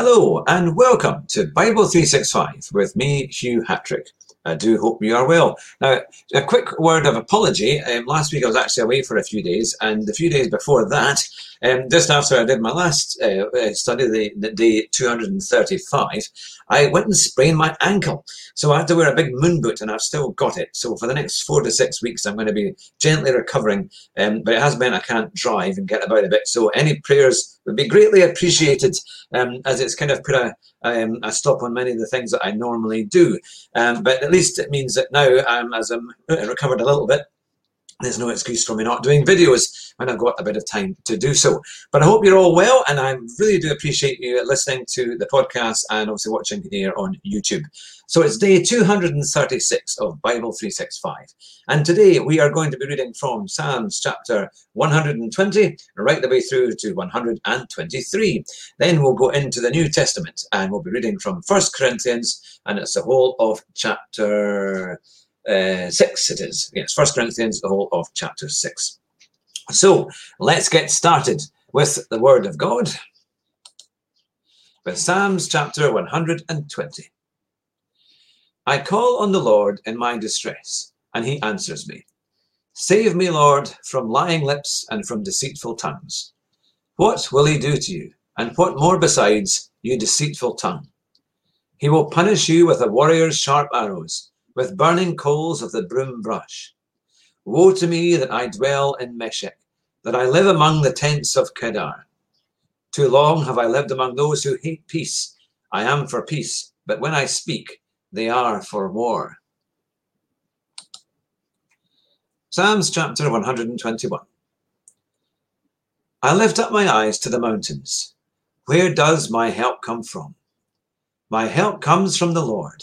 Hello and welcome to Bible 365 with me, Hugh Hatrick. I do hope you are well. Now, a quick word of apology. Um, last week I was actually away for a few days, and a few days before that, um, just after I did my last uh, uh study, the, the day 235, I went and sprained my ankle. So I had to wear a big moon boot, and I've still got it. So for the next four to six weeks, I'm going to be gently recovering. Um, but it has meant I can't drive and get about a bit. So any prayers would be greatly appreciated, um, as it's kind of put a, um, a stop on many of the things that I normally do. Um, but at least it means that now, um, as I'm recovered a little bit, there's no excuse for me not doing videos when I've got a bit of time to do so. But I hope you're all well, and I really do appreciate you listening to the podcast and also watching here on YouTube. So it's day 236 of Bible 365, and today we are going to be reading from Psalms chapter 120 right the way through to 123. Then we'll go into the New Testament and we'll be reading from First Corinthians, and it's the whole of chapter uh, 6 it is. Yes, First Corinthians, the whole of chapter 6. So let's get started with the Word of God. With Psalms chapter 120. I call on the Lord in my distress, and he answers me. Save me, Lord, from lying lips and from deceitful tongues. What will he do to you? And what more besides, you deceitful tongue? He will punish you with a warrior's sharp arrows with burning coals of the broom brush. Woe to me that I dwell in Meshech, that I live among the tents of Kedar. Too long have I lived among those who hate peace. I am for peace, but when I speak, they are for war. Psalms chapter 121. I lift up my eyes to the mountains. Where does my help come from? My help comes from the Lord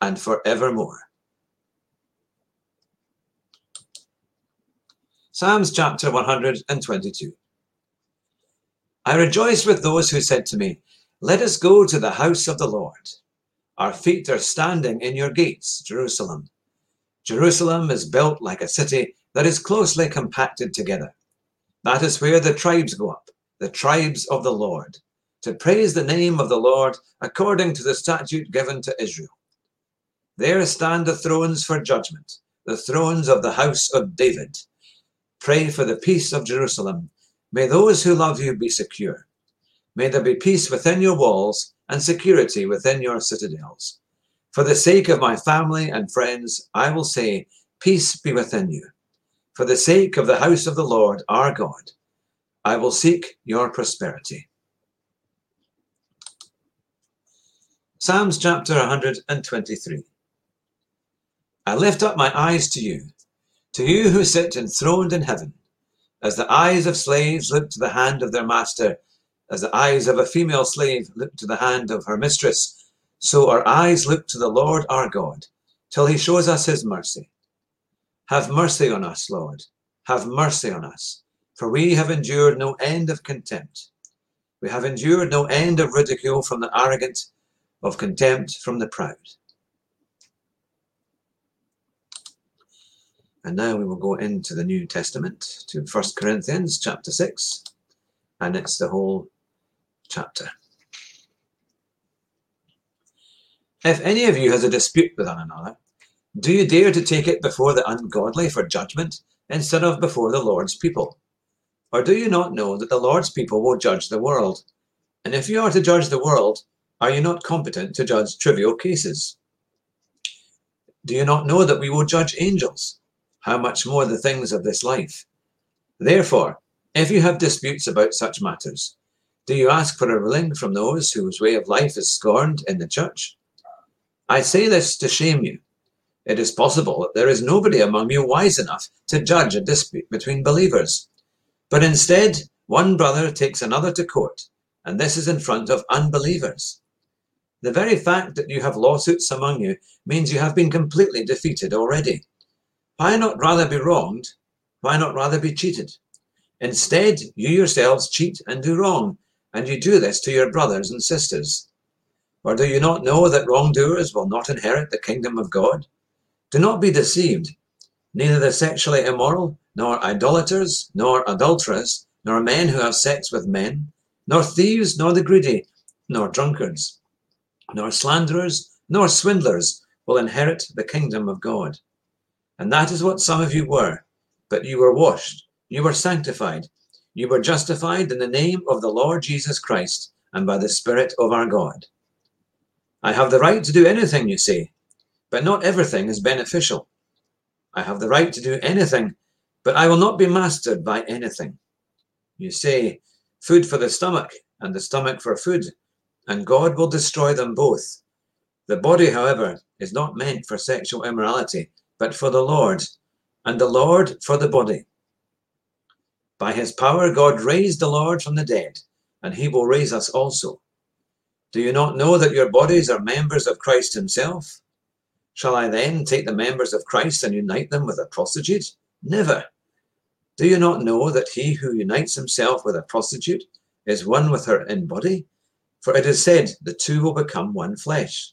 and forevermore. Psalms chapter 122. I rejoice with those who said to me, Let us go to the house of the Lord. Our feet are standing in your gates, Jerusalem. Jerusalem is built like a city that is closely compacted together. That is where the tribes go up, the tribes of the Lord, to praise the name of the Lord according to the statute given to Israel. There stand the thrones for judgment, the thrones of the house of David. Pray for the peace of Jerusalem. May those who love you be secure. May there be peace within your walls and security within your citadels. For the sake of my family and friends, I will say, Peace be within you. For the sake of the house of the Lord our God, I will seek your prosperity. Psalms chapter 123. I lift up my eyes to you, to you who sit enthroned in heaven. As the eyes of slaves look to the hand of their master, as the eyes of a female slave look to the hand of her mistress, so our eyes look to the Lord our God, till he shows us his mercy. Have mercy on us, Lord. Have mercy on us, for we have endured no end of contempt. We have endured no end of ridicule from the arrogant, of contempt from the proud. And now we will go into the New Testament to First Corinthians chapter 6, and it's the whole chapter. If any of you has a dispute with one another, do you dare to take it before the ungodly for judgment instead of before the Lord's people? Or do you not know that the Lord's people will judge the world? And if you are to judge the world, are you not competent to judge trivial cases? Do you not know that we will judge angels? How much more the things of this life. Therefore, if you have disputes about such matters, do you ask for a ruling from those whose way of life is scorned in the church? I say this to shame you. It is possible that there is nobody among you wise enough to judge a dispute between believers. But instead, one brother takes another to court, and this is in front of unbelievers. The very fact that you have lawsuits among you means you have been completely defeated already. Why not rather be wronged? Why not rather be cheated? Instead, you yourselves cheat and do wrong, and you do this to your brothers and sisters. Or do you not know that wrongdoers will not inherit the kingdom of God? Do not be deceived. Neither the sexually immoral, nor idolaters, nor adulterers, nor men who have sex with men, nor thieves, nor the greedy, nor drunkards, nor slanderers, nor swindlers will inherit the kingdom of God. And that is what some of you were. But you were washed, you were sanctified, you were justified in the name of the Lord Jesus Christ and by the Spirit of our God. I have the right to do anything, you say, but not everything is beneficial. I have the right to do anything, but I will not be mastered by anything. You say, food for the stomach and the stomach for food, and God will destroy them both. The body, however, is not meant for sexual immorality, but for the Lord, and the Lord for the body. By his power, God raised the Lord from the dead, and he will raise us also. Do you not know that your bodies are members of Christ himself? Shall I then take the members of Christ and unite them with a prostitute? Never. Do you not know that he who unites himself with a prostitute is one with her in body? For it is said, the two will become one flesh.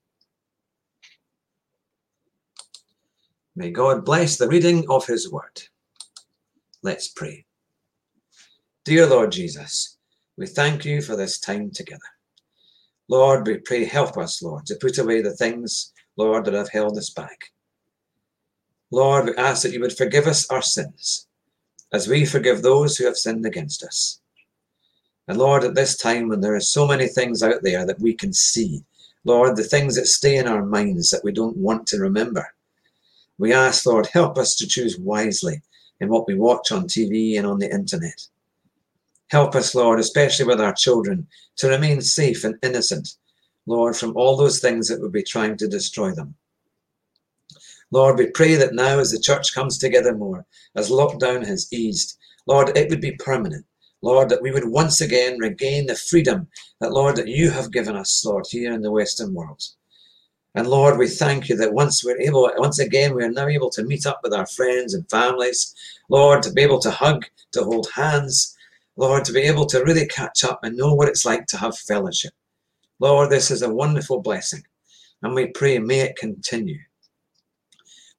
May God bless the reading of his word. Let's pray. Dear Lord Jesus, we thank you for this time together. Lord, we pray, help us, Lord, to put away the things, Lord, that have held us back. Lord, we ask that you would forgive us our sins as we forgive those who have sinned against us. And Lord, at this time when there are so many things out there that we can see, Lord, the things that stay in our minds that we don't want to remember, we ask, Lord, help us to choose wisely in what we watch on TV and on the internet. Help us, Lord, especially with our children, to remain safe and innocent, Lord, from all those things that would be trying to destroy them. Lord, we pray that now as the church comes together more, as lockdown has eased, Lord, it would be permanent. Lord, that we would once again regain the freedom that, Lord, that you have given us, Lord, here in the Western world. And Lord, we thank you that once we're able, once again, we are now able to meet up with our friends and families. Lord, to be able to hug, to hold hands. Lord, to be able to really catch up and know what it's like to have fellowship. Lord, this is a wonderful blessing. And we pray, may it continue.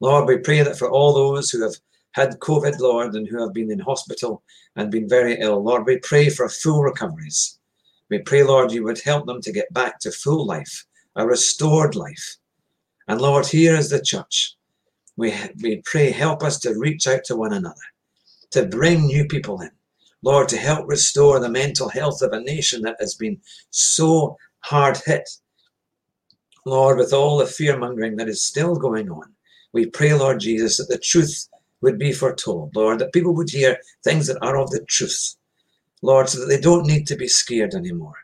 Lord, we pray that for all those who have had COVID, Lord, and who have been in hospital and been very ill, Lord, we pray for full recoveries. We pray, Lord, you would help them to get back to full life a restored life. And Lord, here is the church. We, we pray, help us to reach out to one another, to bring new people in. Lord, to help restore the mental health of a nation that has been so hard hit. Lord, with all the fear mongering that is still going on, we pray, Lord Jesus, that the truth would be foretold, Lord, that people would hear things that are of the truth, Lord, so that they don't need to be scared anymore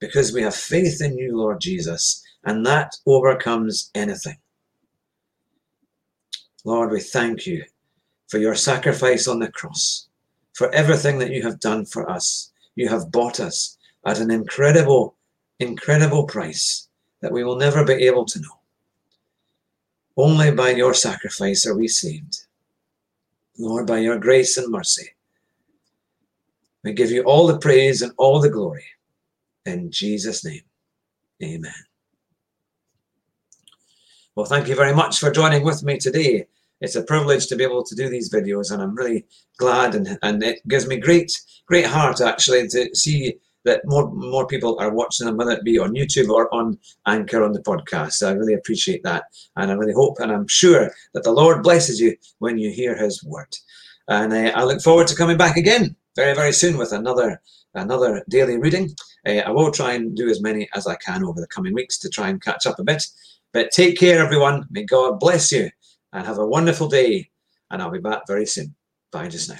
because we have faith in you, Lord Jesus, and that overcomes anything. Lord, we thank you for your sacrifice on the cross, for everything that you have done for us. You have bought us at an incredible, incredible price that we will never be able to know. Only by your sacrifice are we saved. Lord, by your grace and mercy, we give you all the praise and all the glory. In Jesus' name, amen. Well, thank you very much for joining with me today. It's a privilege to be able to do these videos, and I'm really glad, and, and it gives me great, great heart actually to see that more more people are watching them, whether it be on YouTube or on Anchor on the podcast. So I really appreciate that, and I really hope, and I'm sure that the Lord blesses you when you hear His word. And uh, I look forward to coming back again very, very soon with another another daily reading. uh, I will try and do as many as I can over the coming weeks to try and catch up a bit. But take care, everyone. May God bless you and have a wonderful day. And I'll be back very soon. Bye just now.